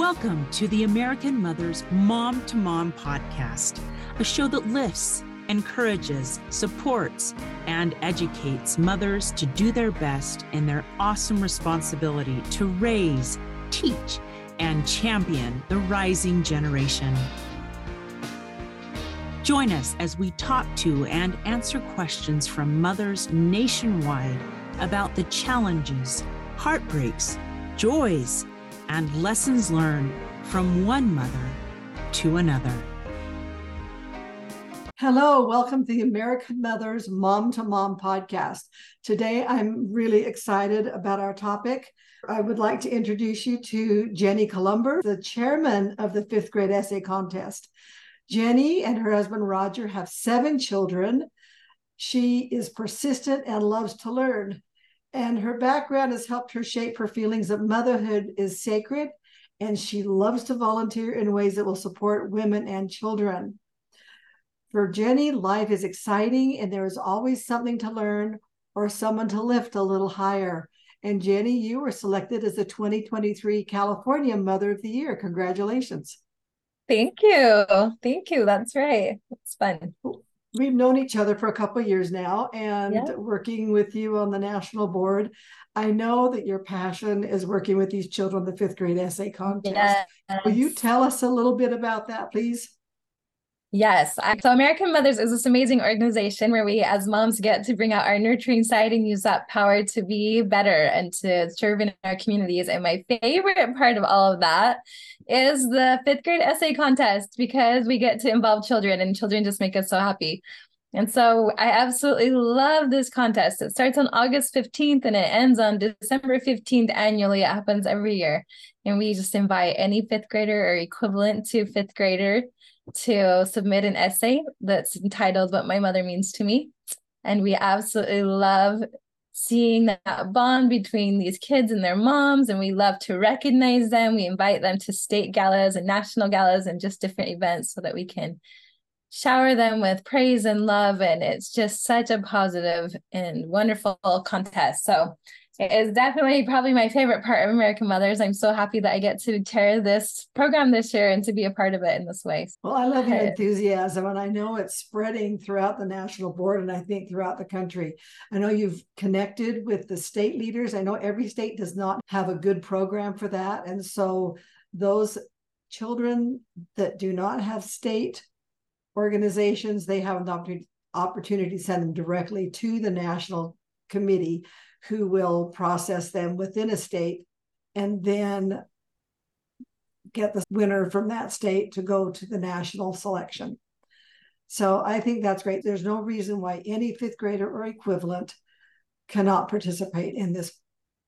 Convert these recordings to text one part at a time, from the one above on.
Welcome to the American Mothers Mom to Mom podcast, a show that lifts, encourages, supports, and educates mothers to do their best in their awesome responsibility to raise, teach, and champion the rising generation. Join us as we talk to and answer questions from mothers nationwide about the challenges, heartbreaks, joys, and lessons learned from one mother to another. Hello, welcome to the American Mothers Mom to Mom podcast. Today, I'm really excited about our topic. I would like to introduce you to Jenny Cullumber, the chairman of the fifth grade essay contest. Jenny and her husband Roger have seven children. She is persistent and loves to learn and her background has helped her shape her feelings that motherhood is sacred and she loves to volunteer in ways that will support women and children. For Jenny, life is exciting and there is always something to learn or someone to lift a little higher. And Jenny, you were selected as the 2023 California Mother of the Year. Congratulations. Thank you. Thank you. That's right. It's fun we've known each other for a couple years now and yeah. working with you on the national board i know that your passion is working with these children the fifth grade essay contest yes. will you tell us a little bit about that please Yes. So American Mothers is this amazing organization where we as moms get to bring out our nurturing side and use that power to be better and to serve in our communities. And my favorite part of all of that is the fifth grade essay contest because we get to involve children and children just make us so happy. And so I absolutely love this contest. It starts on August 15th and it ends on December 15th annually. It happens every year. And we just invite any fifth grader or equivalent to fifth grader to submit an essay that's entitled What My Mother Means to Me. And we absolutely love seeing that bond between these kids and their moms. And we love to recognize them. We invite them to state galas and national galas and just different events so that we can shower them with praise and love. And it's just such a positive and wonderful contest. So is definitely probably my favorite part of American Mothers. I'm so happy that I get to chair this program this year and to be a part of it in this way. Well, I love your enthusiasm, and I know it's spreading throughout the national board and I think throughout the country. I know you've connected with the state leaders. I know every state does not have a good program for that. And so those children that do not have state organizations, they have an opportunity to send them directly to the national committee who will process them within a state and then get the winner from that state to go to the national selection. So I think that's great. There's no reason why any fifth grader or equivalent cannot participate in this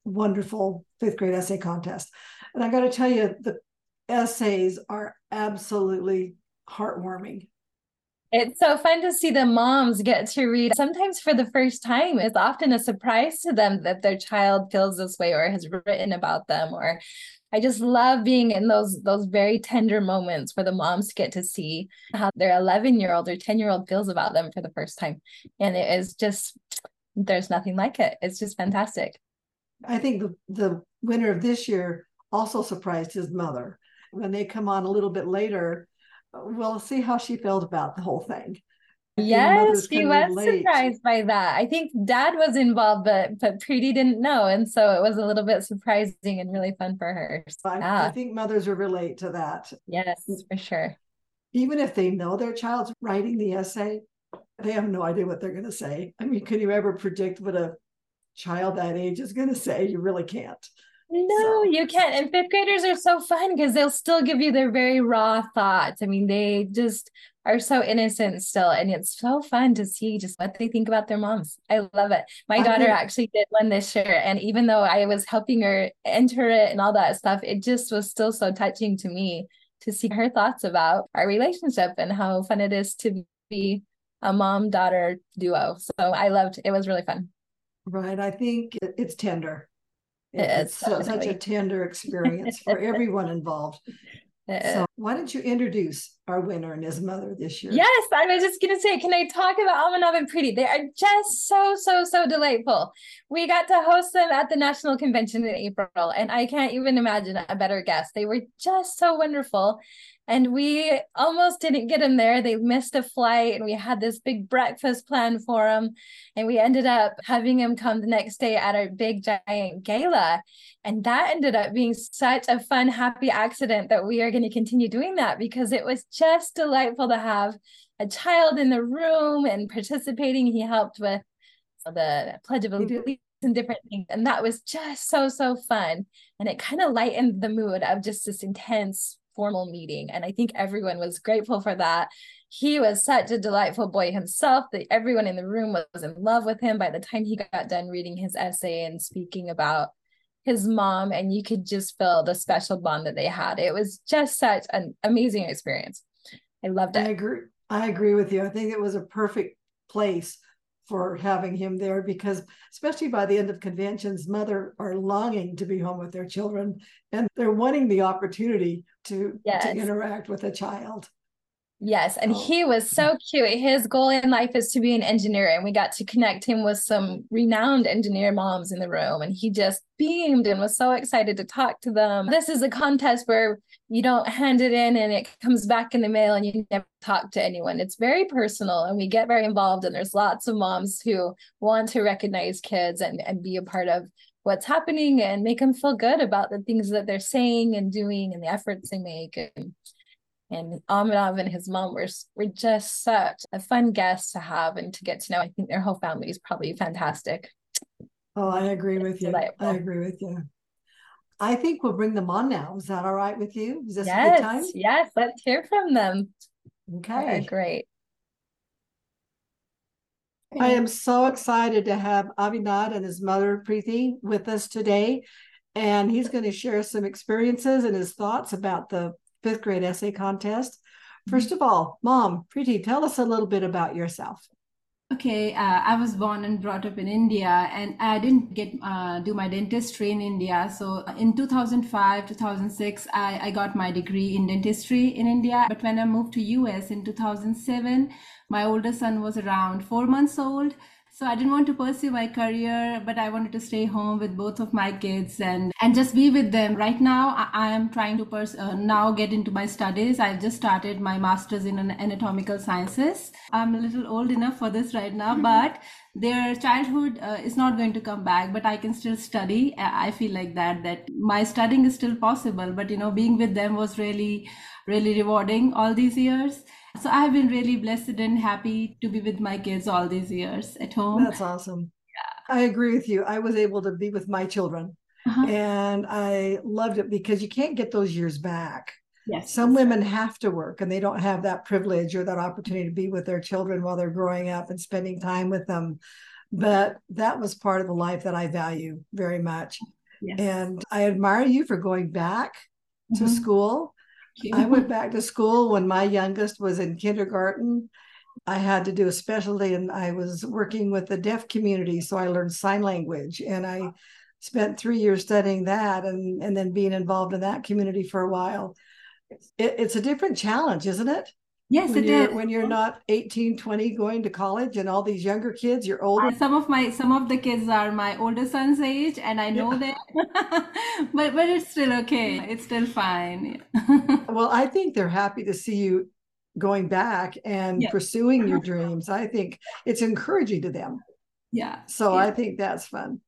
wonderful fifth grade essay contest. And I got to tell you, the essays are absolutely heartwarming. It's so fun to see the moms get to read sometimes for the first time. It's often a surprise to them that their child feels this way or has written about them or I just love being in those those very tender moments where the moms get to see how their 11 year old or 10 year old feels about them for the first time. And it is just there's nothing like it. It's just fantastic. I think the, the winner of this year also surprised his mother. When they come on a little bit later, we'll see how she felt about the whole thing. Yes, she was relate. surprised by that. I think dad was involved, but but Preeti didn't know, and so it was a little bit surprising and really fun for her. So, I, yeah. I think mothers will relate to that. Yes, for sure. Even if they know their child's writing the essay, they have no idea what they're going to say. I mean, can you ever predict what a child that age is going to say? You really can't. No, so. you can't. And fifth graders are so fun because they'll still give you their very raw thoughts. I mean, they just are so innocent still. And it's so fun to see just what they think about their moms. I love it. My I daughter actually did one this year. And even though I was helping her enter it and all that stuff, it just was still so touching to me to see her thoughts about our relationship and how fun it is to be a mom daughter duo. So I loved it was really fun. Right. I think it's tender it's so, such a tender experience for everyone involved. So why don't you introduce our winner and his mother this year? Yes, I was just going to say, can I talk about Abhinav and Preeti? They are just so, so, so delightful. We got to host them at the National Convention in April, and I can't even imagine a better guest. They were just so wonderful. And we almost didn't get them there. They missed a flight, and we had this big breakfast plan for them. And we ended up having them come the next day at our big giant gala. And that ended up being such a fun, happy accident that we are going to continue doing that because it was just delightful to have a child in the room and participating. He helped with the Pledge of mm-hmm. Allegiance and different things. And that was just so, so fun. And it kind of lightened the mood of just this intense formal meeting. And I think everyone was grateful for that. He was such a delightful boy himself that everyone in the room was in love with him by the time he got done reading his essay and speaking about his mom. And you could just feel the special bond that they had. It was just such an amazing experience. I loved it. I agree. I agree with you. I think it was a perfect place for having him there because especially by the end of conventions mother are longing to be home with their children and they're wanting the opportunity to, yes. to interact with a child Yes, and oh. he was so cute. His goal in life is to be an engineer, and we got to connect him with some renowned engineer moms in the room, and he just beamed and was so excited to talk to them. This is a contest where you don't hand it in and it comes back in the mail and you never talk to anyone. It's very personal, and we get very involved, and there's lots of moms who want to recognize kids and, and be a part of what's happening and make them feel good about the things that they're saying and doing and the efforts they make. And and Abhinav and his mom were, were just such a fun guest to have and to get to know. I think their whole family is probably fantastic. Oh, I agree with you. I agree with you. I think we'll bring them on now. Is that all right with you? Is this yes, a good time? Yes, let's hear from them. Okay. okay great. I am so excited to have Abhinav and his mother Preeti with us today. And he's going to share some experiences and his thoughts about the fifth grade essay contest. First of all, Mom, Preeti, tell us a little bit about yourself. Okay, uh, I was born and brought up in India, and I didn't get uh, do my dentistry in India. So in 2005, 2006, I, I got my degree in dentistry in India. But when I moved to US in 2007, my older son was around four months old, so i didn't want to pursue my career but i wanted to stay home with both of my kids and and just be with them. Right now i, I am trying to pers- uh, now get into my studies. I've just started my master's in anatomical sciences. I'm a little old enough for this right now mm-hmm. but their childhood uh, is not going to come back but i can still study. I feel like that that my studying is still possible but you know being with them was really really rewarding all these years so I've been really blessed and happy to be with my kids all these years at home. That's awesome. Yeah. I agree with you. I was able to be with my children uh-huh. and I loved it because you can't get those years back. Yes. Some women have to work and they don't have that privilege or that opportunity to be with their children while they're growing up and spending time with them. But that was part of the life that I value very much. Yes. And I admire you for going back mm-hmm. to school I went back to school when my youngest was in kindergarten. I had to do a specialty and I was working with the deaf community. So I learned sign language and I spent three years studying that and, and then being involved in that community for a while. It, it's a different challenge, isn't it? Yes, when it you're. When you're uh-huh. not 18, 20 going to college and all these younger kids, you're older. Some of my some of the kids are my older son's age and I know yeah. that. but but it's still okay. It's still fine. well, I think they're happy to see you going back and yeah. pursuing your dreams. I think it's encouraging to them. Yeah. So yeah. I think that's fun.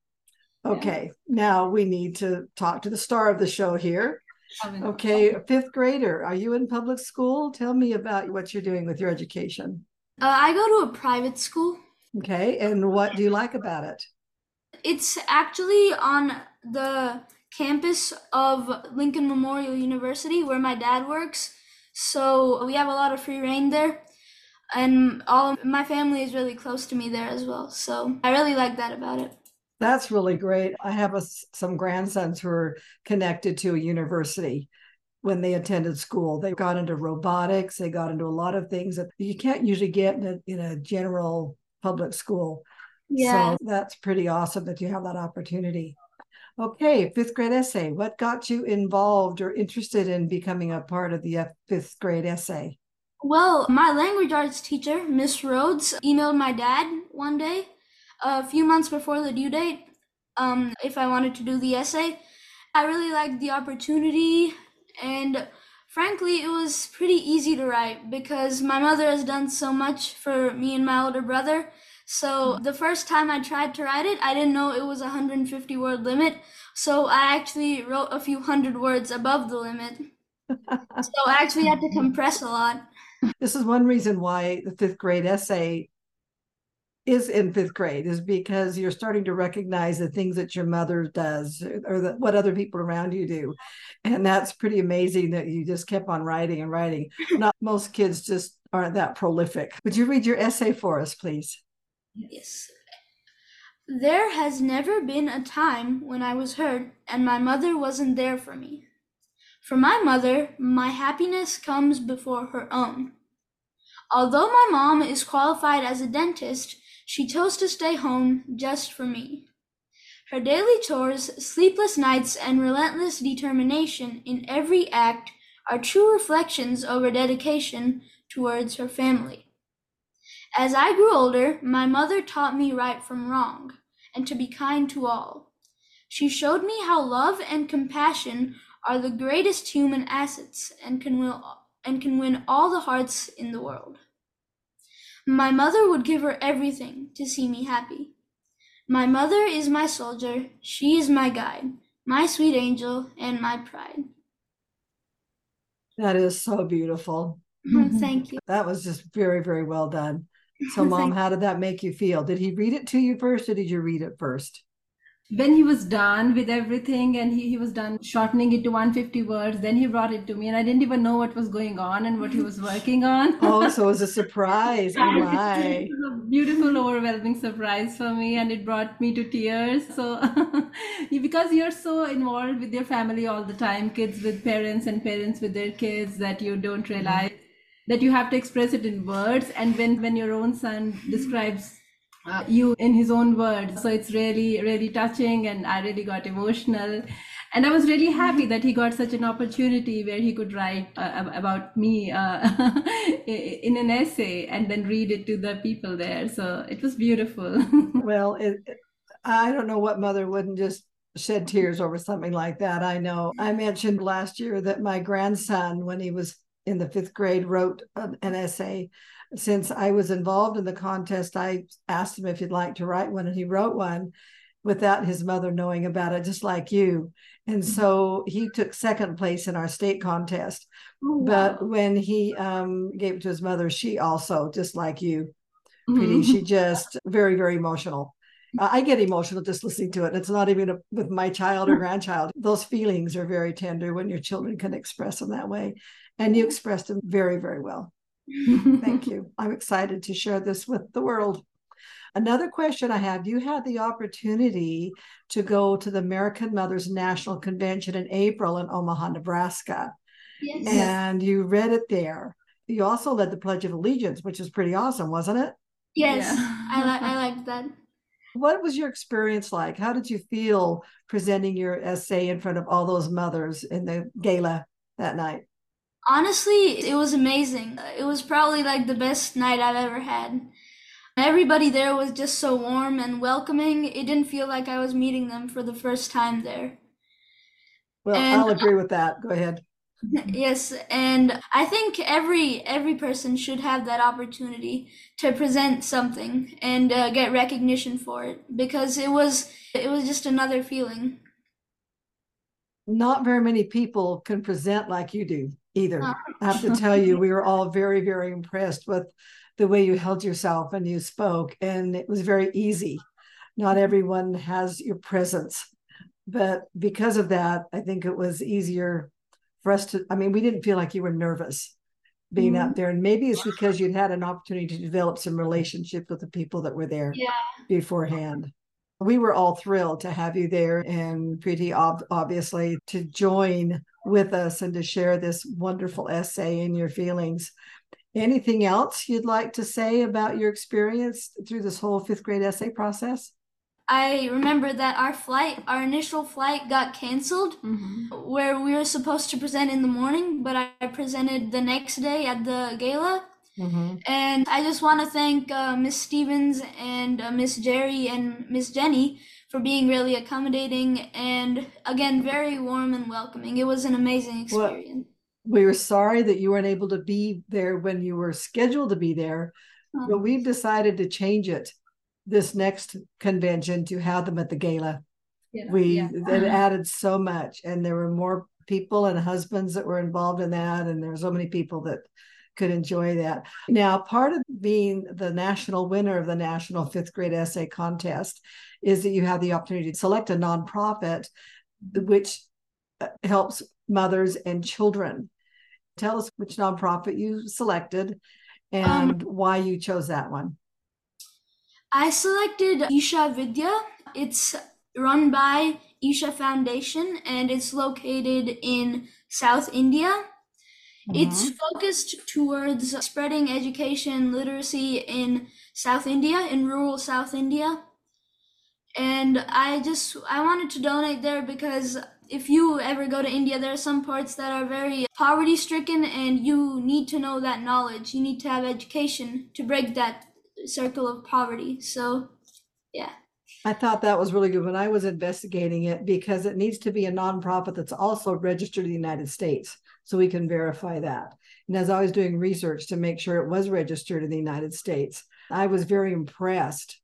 Okay. Now we need to talk to the star of the show here. Okay, fifth grader. Are you in public school? Tell me about what you're doing with your education. Uh, I go to a private school. Okay, and what do you like about it? It's actually on the campus of Lincoln Memorial University where my dad works. So we have a lot of free rein there. And all my family is really close to me there as well. So I really like that about it. That's really great. I have a, some grandsons who are connected to a university when they attended school. They got into robotics, they got into a lot of things that you can't usually get in a, in a general public school. Yeah. So that's pretty awesome that you have that opportunity. Okay, fifth grade essay. What got you involved or interested in becoming a part of the fifth grade essay? Well, my language arts teacher, Miss Rhodes, emailed my dad one day, a few months before the due date, um, if I wanted to do the essay. I really liked the opportunity, and frankly, it was pretty easy to write because my mother has done so much for me and my older brother. So the first time I tried to write it, I didn't know it was a 150 word limit. So I actually wrote a few hundred words above the limit. so I actually had to compress a lot. This is one reason why the fifth grade essay is in fifth grade is because you're starting to recognize the things that your mother does or the, what other people around you do. And that's pretty amazing that you just kept on writing and writing. Not most kids just aren't that prolific. Would you read your essay for us please? Yes. There has never been a time when i was hurt and my mother wasn't there for me. For my mother, my happiness comes before her own. Although my mom is qualified as a dentist, she chose to stay home just for me. Her daily chores, sleepless nights, and relentless determination in every act are true reflections of her dedication towards her family. As I grew older, my mother taught me right from wrong and to be kind to all. She showed me how love and compassion are the greatest human assets and can win, and can win all the hearts in the world. My mother would give her everything to see me happy. My mother is my soldier, she is my guide, my sweet angel, and my pride. That is so beautiful. Oh, thank you. That was just very, very well done. So, mom, how did that make you feel? Did he read it to you first, or did you read it first? When he was done with everything and he, he was done shortening it to 150 words then he brought it to me and i didn't even know what was going on and what he was working on. Oh so it was a surprise. Oh my. it was a beautiful overwhelming surprise for me and it brought me to tears. So because you're so involved with your family all the time kids with parents and parents with their kids that you don't mm-hmm. realize that you have to express it in words and when when your own son describes uh, you in his own words. So it's really, really touching, and I really got emotional. And I was really happy that he got such an opportunity where he could write uh, about me uh, in an essay and then read it to the people there. So it was beautiful. well, it, I don't know what mother wouldn't just shed tears over something like that. I know I mentioned last year that my grandson, when he was in the fifth grade, wrote an, an essay since I was involved in the contest, I asked him if he'd like to write one, and he wrote one without his mother knowing about it, just like you. And mm-hmm. so he took second place in our state contest. Oh, wow. But when he um, gave it to his mother, she also, just like you, mm-hmm. she just very, very emotional. I get emotional just listening to it. It's not even a, with my child or grandchild. Those feelings are very tender when your children can express them that way. And you expressed them very, very well. Thank you. I'm excited to share this with the world. Another question I have you had the opportunity to go to the American Mothers National Convention in April in Omaha, Nebraska. Yes. And you read it there. You also led the Pledge of Allegiance, which is pretty awesome, wasn't it? Yes, yeah. I, like I liked that. What was your experience like? How did you feel presenting your essay in front of all those mothers in the gala that night? Honestly, it was amazing. It was probably like the best night I've ever had. Everybody there was just so warm and welcoming. It didn't feel like I was meeting them for the first time there. Well, and, I'll agree with that. Go ahead. Yes, and I think every every person should have that opportunity to present something and uh, get recognition for it because it was it was just another feeling. Not very many people can present like you do either. I have to tell you, we were all very, very impressed with the way you held yourself and you spoke, and it was very easy. Not everyone has your presence, but because of that, I think it was easier for us to. I mean, we didn't feel like you were nervous being mm-hmm. out there, and maybe it's because you'd had an opportunity to develop some relationship with the people that were there yeah. beforehand we were all thrilled to have you there and pretty ob- obviously to join with us and to share this wonderful essay and your feelings. Anything else you'd like to say about your experience through this whole fifth grade essay process? I remember that our flight, our initial flight got canceled Mhm. where we were supposed to present in the morning, but I presented the next day at the gala. Mhm. And I just want to thank uh, Miss Stevens and uh, Miss Jerry and Miss Jenny for being really accommodating and again very warm and welcoming. It was an amazing Well, experience. We were sorry that you weren't able to be there when you were scheduled to be there, Um, but we've decided to change it this next convention to have them at the gala. Yeah, We yeah. it added so much, and there were more people and husbands that were involved in that, and there were so many people that could enjoy that. Now, part of being the national winner of the national fifth grade essay contest is that you have the opportunity to select a nonprofit which uh, helps mothers and children. Tell us which nonprofit you selected and why you chose that one. I selected Isha Vidya. It's run by Isha Foundation and it's located in South India. It's mm-hmm. focused towards spreading education literacy in South India, in rural South India. And I just I wanted to donate there because if you ever go to India, there are some parts that are very poverty stricken and you need to know that knowledge. You need to have education to break that circle of poverty. So yeah. I thought that was really good when I was investigating it because it needs to be a nonprofit that's also registered in the United States so we can verify that. And as I was doing research to make sure it was registered in the United States, I was very impressed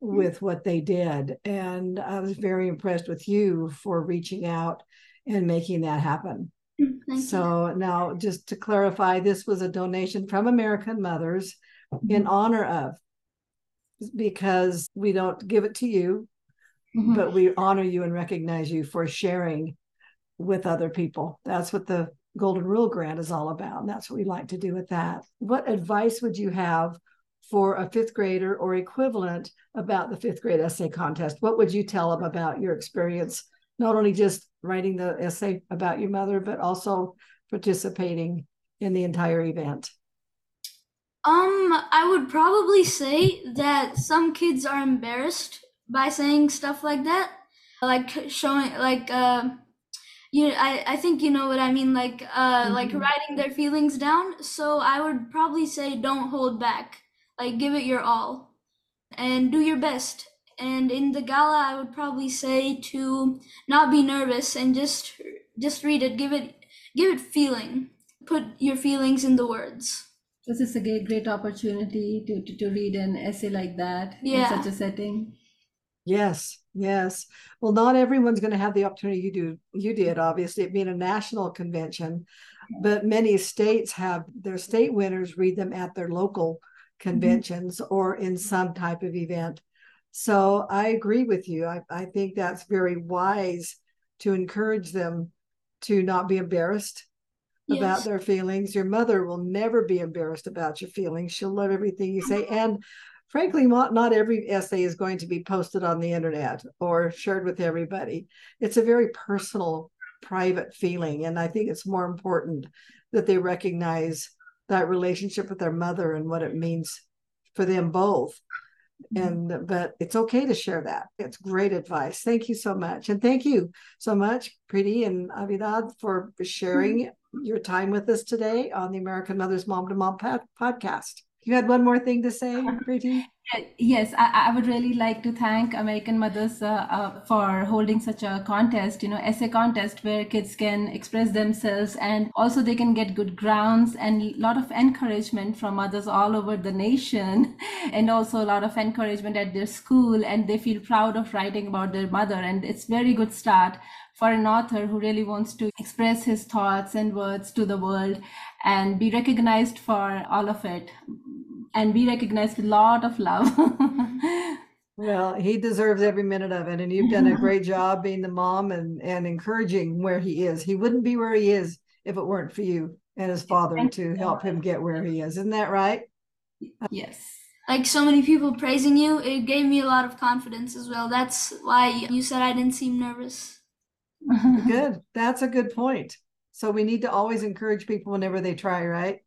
with what they did. And I was very impressed with you for reaching out and making that happen. Thank you. So now, just to clarify, this was a donation from American Mothers in honor of, because we don't give it to you, Mhm. but we honor you and recognize you for sharing with other people. That's what the Golden Rule Grant is all about. And that's what we like to do with that. What advice would you have for a fifth grader or equivalent about the fifth grade essay contest? What would you tell them about your experience, not only just writing the essay about your mother, but also participating in the entire event? Um, I would probably say that some kids are embarrassed by saying stuff like that, like showing, like, uh, you. I I think you know what I mean, like, uh, like Mhm. writing their feelings down. So I would probably say don't hold back, like give it your all, and do your best. And in the gala, I would probably say to not be nervous and just just read it, give it give it feeling, put your feelings in the words. This is a great, great opportunity to, to, to read an essay like that Yeah. in such a setting. Yes, yes. Well, not everyone's going to have the opportunity you do. You did, obviously, it being a national convention, but many states have their state winners read them at their local mm-hmm. conventions or in some type of event. So I agree with you. I, I think that's very wise to encourage them to not be embarrassed about their feelings. Your mother will never be embarrassed about your feelings. She'll love everything you say. And frankly, not, not every essay is going to be posted on the internet or shared with everybody. It's a very personal, private feeling. And I think it's more important that they recognize that relationship with their mother and what it means for them both. Mm-hmm. And but it's okay to share that. It's great advice. Thank you so much. And thank you so much, Preeti and Abhinav, for sharing mm-hmm. your time with us today on the American Mothers Mom to Mom podcast. You had one more thing to say, Preeti? Uh, Yes, I, I would really like to thank American Mothers uh, uh, for holding such a contest, you know, essay contest where kids can express themselves and also they can get good grounds and a lot of encouragement from mothers all over the nation and also a lot of encouragement at their school and they feel proud of writing about their mother and it's very good start for an author who really wants to express his thoughts and words to the world and be recognized for all of it and be recognized with a lot of love. Well, he deserves every minute of it. And you've done a great job being the mom and, and encouraging where he is. He wouldn't be where he is if it weren't for you and his father Thank to you. help him get where he is. Isn't that right? yes. like so many people praising you, it gave me a lot of confidence as well. That's why you said I didn't seem nervous. Good. That's a good point. So we need to always encourage people whenever they try, right?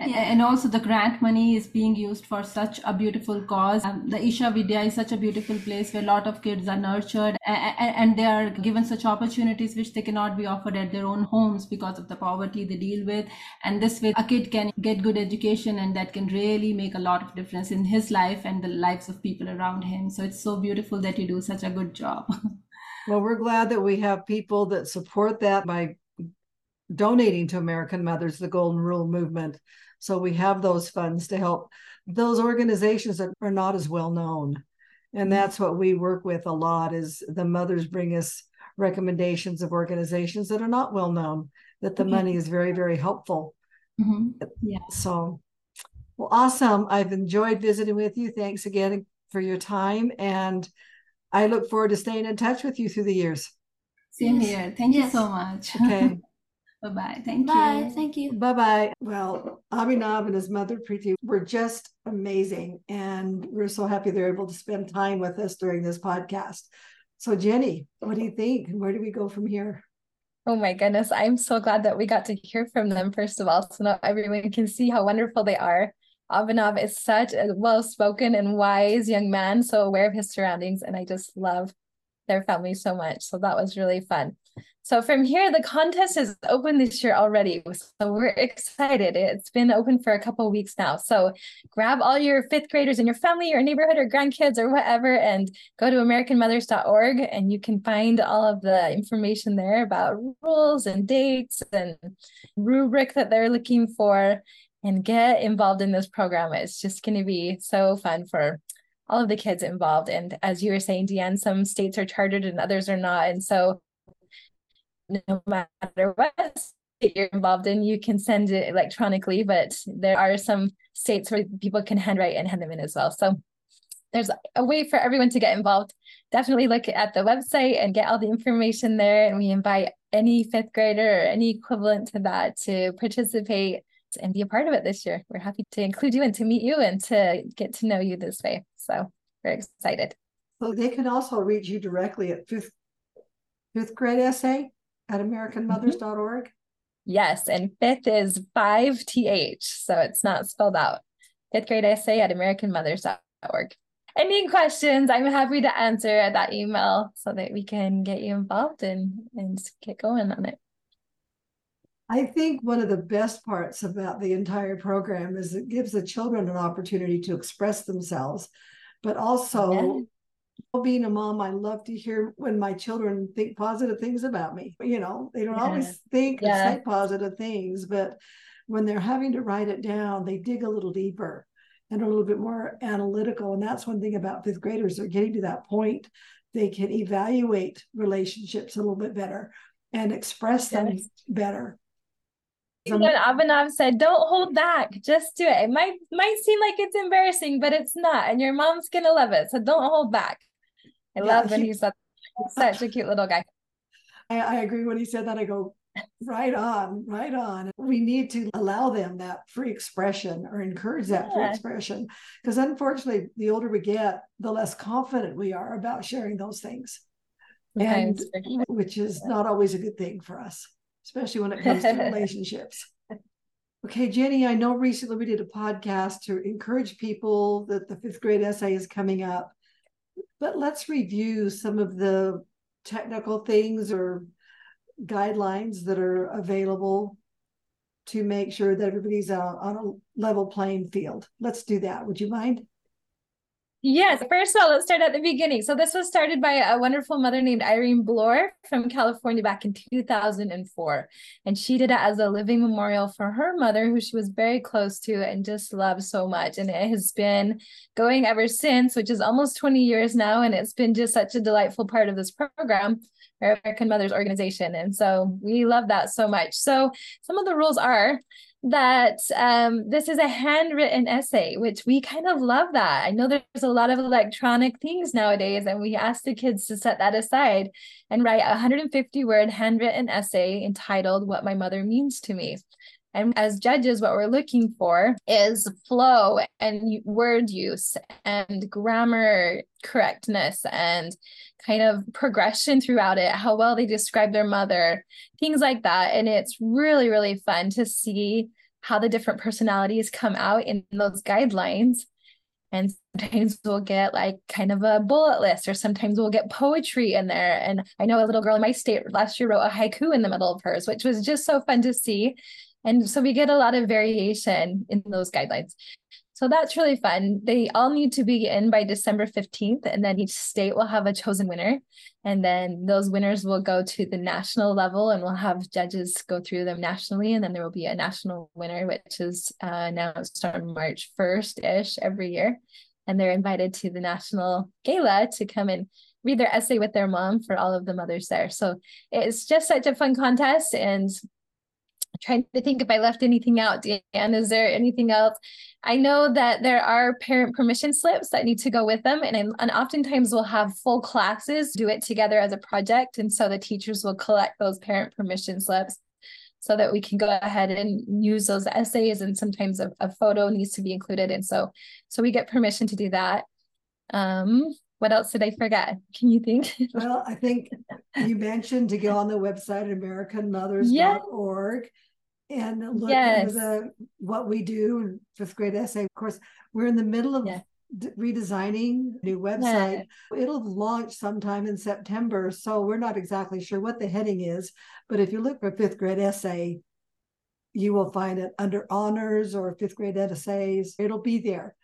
And also the grant money is being used for such a beautiful cause. Um, the isha vidya is such a beautiful place where a lot of kids are nurtured and, and they are given such opportunities which they cannot be offered at their own homes because of the poverty they deal with. And this way a kid can get good education and that can really make a lot of difference in his life and the lives of people around him. So it's so beautiful that you do such a good job. Well we're glad that we have people that support that by donating to American Mothers, the Golden Rule movement. So we have those funds to help those organizations that are not as well known. And mm-hmm. that's what we work with a lot is the mothers bring us recommendations of organizations that are not well known, that the money is very, very helpful. Mm-hmm. Yeah. So well, awesome. I've enjoyed visiting with you. Thanks again for your time. And I look forward to staying in touch with you through the years. Same here. Thank yes. you so much. Okay. Bye-bye. Thank Bye. you. Thank you. Bye-bye. Well, Abhinav and his mother Preeti were just amazing. And we're so happy they're able to spend time with us during this podcast. So Jenny, what do you think? Where do we go from here? Oh my goodness. I'm so glad that we got to hear from them, first of all, so now everyone can see how wonderful they are. Abhinav is such a well spoken and wise young man, so aware of his surroundings. And I just love their family so much. So that was really fun. So from here, the contest is open this year already. So we're excited. It's been open for a couple weeks now. So grab all your fifth graders in your family or neighborhood or grandkids or whatever and go to AmericanMothers.org and you can find all of the information there about rules and dates and rubric that they're looking for and get involved in this program. It's just going to be so fun for all of the kids involved. And as you were saying, Deanne, some states are chartered and others are not. And so no matter what state you're involved in, you can send it electronically, but there are some states where people can handwrite and hand them in as well. So there's a way for everyone to get involved. Definitely look at the website and get all the information there. And we invite any fifth grader or any equivalent to that to participate and be a part of it this year. We're happy to include you and to meet you and to get to know you this way. So we're excited. So they can also reach you directly at fifth fifth grade SA at mm-hmm. americanmothers.org? Yes, and fifth is 5th, so it's not spelled out. Fifth grade essay at americanmothers.org. Any questions, I'm happy to answer that email so that we can get you involved and, and get going on it. I think one of the best parts about the entire program is it gives the children an opportunity to express themselves, but also yeah being a mom, I love to hear when my children think positive things about me. You know, they don't yeah. always think yeah. say positive things, but when they're having to write it down, they dig a little deeper and a little bit more analytical. And that's one thing about fifth graders, they're getting to that point. They can evaluate relationships a little bit better and express them better. When Abhinav said, "Don't hold back, just do it." It might might seem like it's embarrassing, but it's not, and your mom's gonna love it. So don't hold back. I yeah, love when he, said such a cute little guy. I, I agree when he said that. I go, right on, right on. We need to allow them that free expression or encourage that yeah. free expression. Because unfortunately, the older we get, the less confident we are about sharing those things. And sure. which is not always a good thing for us, especially when it comes to relationships. Okay, Jenny, I know recently we did a podcast to encourage people that the fifth grade essay is coming up. But let's review some of the technical things or guidelines that are available to make sure that everybody's on, on a level playing field. Let's do that. Would you mind? Yes. First of all, let's start at the beginning. So this was started by a wonderful mother named Irene Bloor from California back in 2004. And she did it as a living memorial for her mother, who she was very close to and just loved so much. And it has been going ever since, which is almost 20 years now. And it's been just such a delightful part of this program. American Mothers Organization. And so we love that so much. So some of the rules are that um, this is a handwritten essay, which we kind of love that. I know there's a lot of electronic things nowadays, and we ask the kids to set that aside and write a 150 word handwritten essay entitled What My Mother Means to Me. And as judges, what we're looking for is flow and word use and grammar correctness and kind of progression throughout it, how well they describe their mother, things like that. And it's really, really fun to see how the different personalities come out in those guidelines. And sometimes we'll get like kind of a bullet list, or sometimes we'll get poetry in there. And I know a little girl in my state last year wrote a haiku in the middle of hers, which was just so fun to see. And so we get a lot of variation in those guidelines. So that's really fun. They all need to be in by December 15th, and then each state will have a chosen winner. And then those winners will go to the national level, and we'll have judges go through them nationally. And then there will be a national winner, which is uh, announced on March 1st ish every year. And they're invited to the national gala to come and read their essay with their mom for all of the mothers there. So it's just such a fun contest. And trying to think if I left anything out. Dan, is there anything else? I know that there are parent permission slips that need to go with them, and, and oftentimes we'll have full classes do it together as a project. And so the teachers will collect those parent permission slips so that we can go ahead and use those essays and sometimes a, a photo needs to be included and so so we get permission to do that um what else did i forget can you think well i think you mentioned to go on the website americanmothers.org and look yes. at the what we do in fifth grade essay. Of course, we're in the middle of d- redesigning new website. It'll launch sometime in September, so we're not exactly sure what the heading is. But if you look for fifth grade essay, you will find it under honors or fifth grade essays. It'll be there.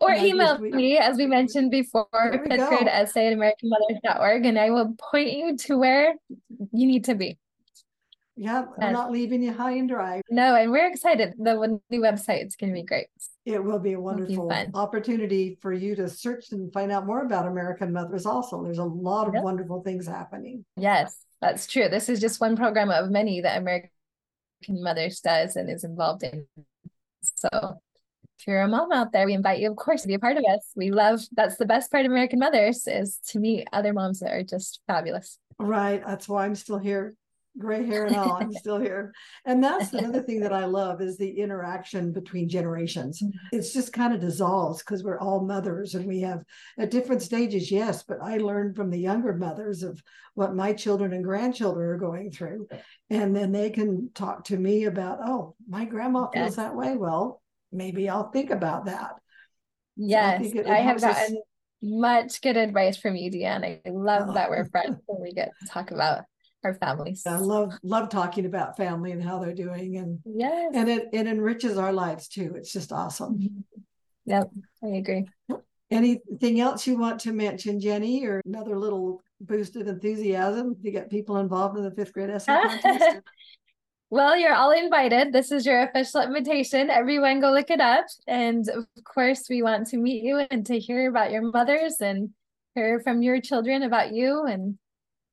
Or and email me, as we mentioned before, fifth grade essay at AmericanMothers.org, and I will point you to where you need to be. Yeah, I'm not leaving you high and dry. No, and we're excited. The new website is going to be great. It will be a wonderful be opportunity for you to search and find out more about American Mothers. Also, there's a lot of yep. wonderful things happening. Yes, that's true. This is just one program of many that American Mothers does and is involved in. So, if you're a mom out there, we invite you, of course, to be a part of us. We love that's the best part of American Mothers is to meet other moms that are just fabulous. Right. That's why I'm still here gray hair and all i'm still here and that's the other thing that i love is the interaction between generations mm-hmm. it's just kind of dissolves because we're all mothers and we have at different stages yes but i learned from the younger mothers of what my children and grandchildren are going through and then they can talk to me about oh my grandma feels yes. that way well maybe i'll think about that yes so I, I have gotten us... much good advice from you deanne i love oh. that we're friends and we get to talk about our families. I love love talking about family and how they're doing and yes. and it, it enriches our lives too. It's just awesome. Mm-hmm. Yep, I agree. Anything else you want to mention, Jenny, or another little boost of enthusiasm to get people involved in the fifth grade essay contest? well, you're all invited. This is your official invitation. Everyone go look it up. And of course, we want to meet you and to hear about your mothers and hear from your children about you and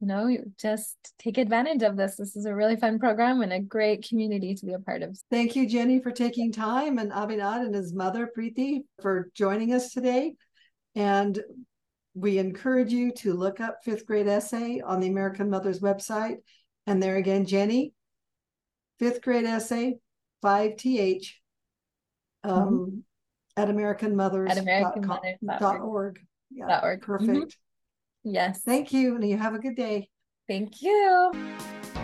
you know, just take advantage of this. This is a really fun program and a great community to be a part of. Thank you, Jenny, for taking time and Abhinav and his mother, Preeti, for joining us today. And we encourage you to look up fifth grade essay on the American Mothers website. And there again, Jenny, fifth grade essay, 5th, um, mm-hmm. at americanmothers.org. At americanmothers.org. Yeah, .org. perfect. Mm-hmm. Yes. Thank you. And you have a good day. Thank you.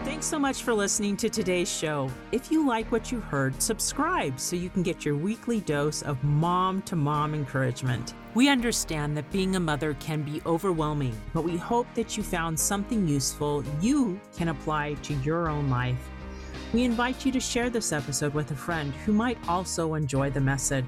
Thanks so much for listening to today's show. If you like what you heard, subscribe so you can get your weekly dose of mom to mom encouragement. We understand that being a mother can be overwhelming, but we hope that you found something useful you can apply to your own life. We invite you to share this episode with a friend who might also enjoy the message.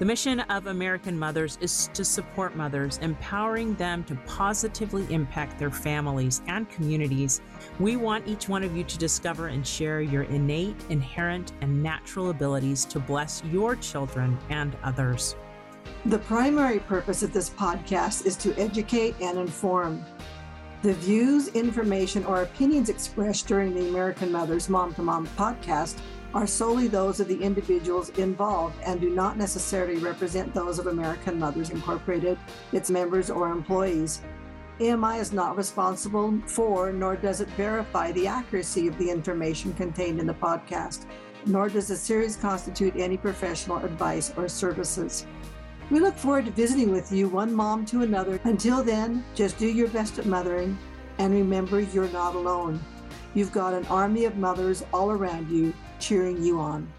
The mission of American Mothers is to support mothers, empowering them to positively impact their families and communities. We want each one of you to discover and share your innate, inherent, and natural abilities to bless your children and others. The primary purpose of this podcast is to educate and inform. The views, information, or opinions expressed during the American Mothers Mom to Mom podcast are solely those of the individuals involved and do not necessarily represent those of American Mothers Incorporated, its members, or employees. AMI is not responsible for, nor does it verify the accuracy of the information contained in the podcast, nor does the series constitute any professional advice or services. We look forward to visiting with you, one mom to another. Until then, just do your best at mothering and remember you're not alone. You've got an army of mothers all around you cheering you on.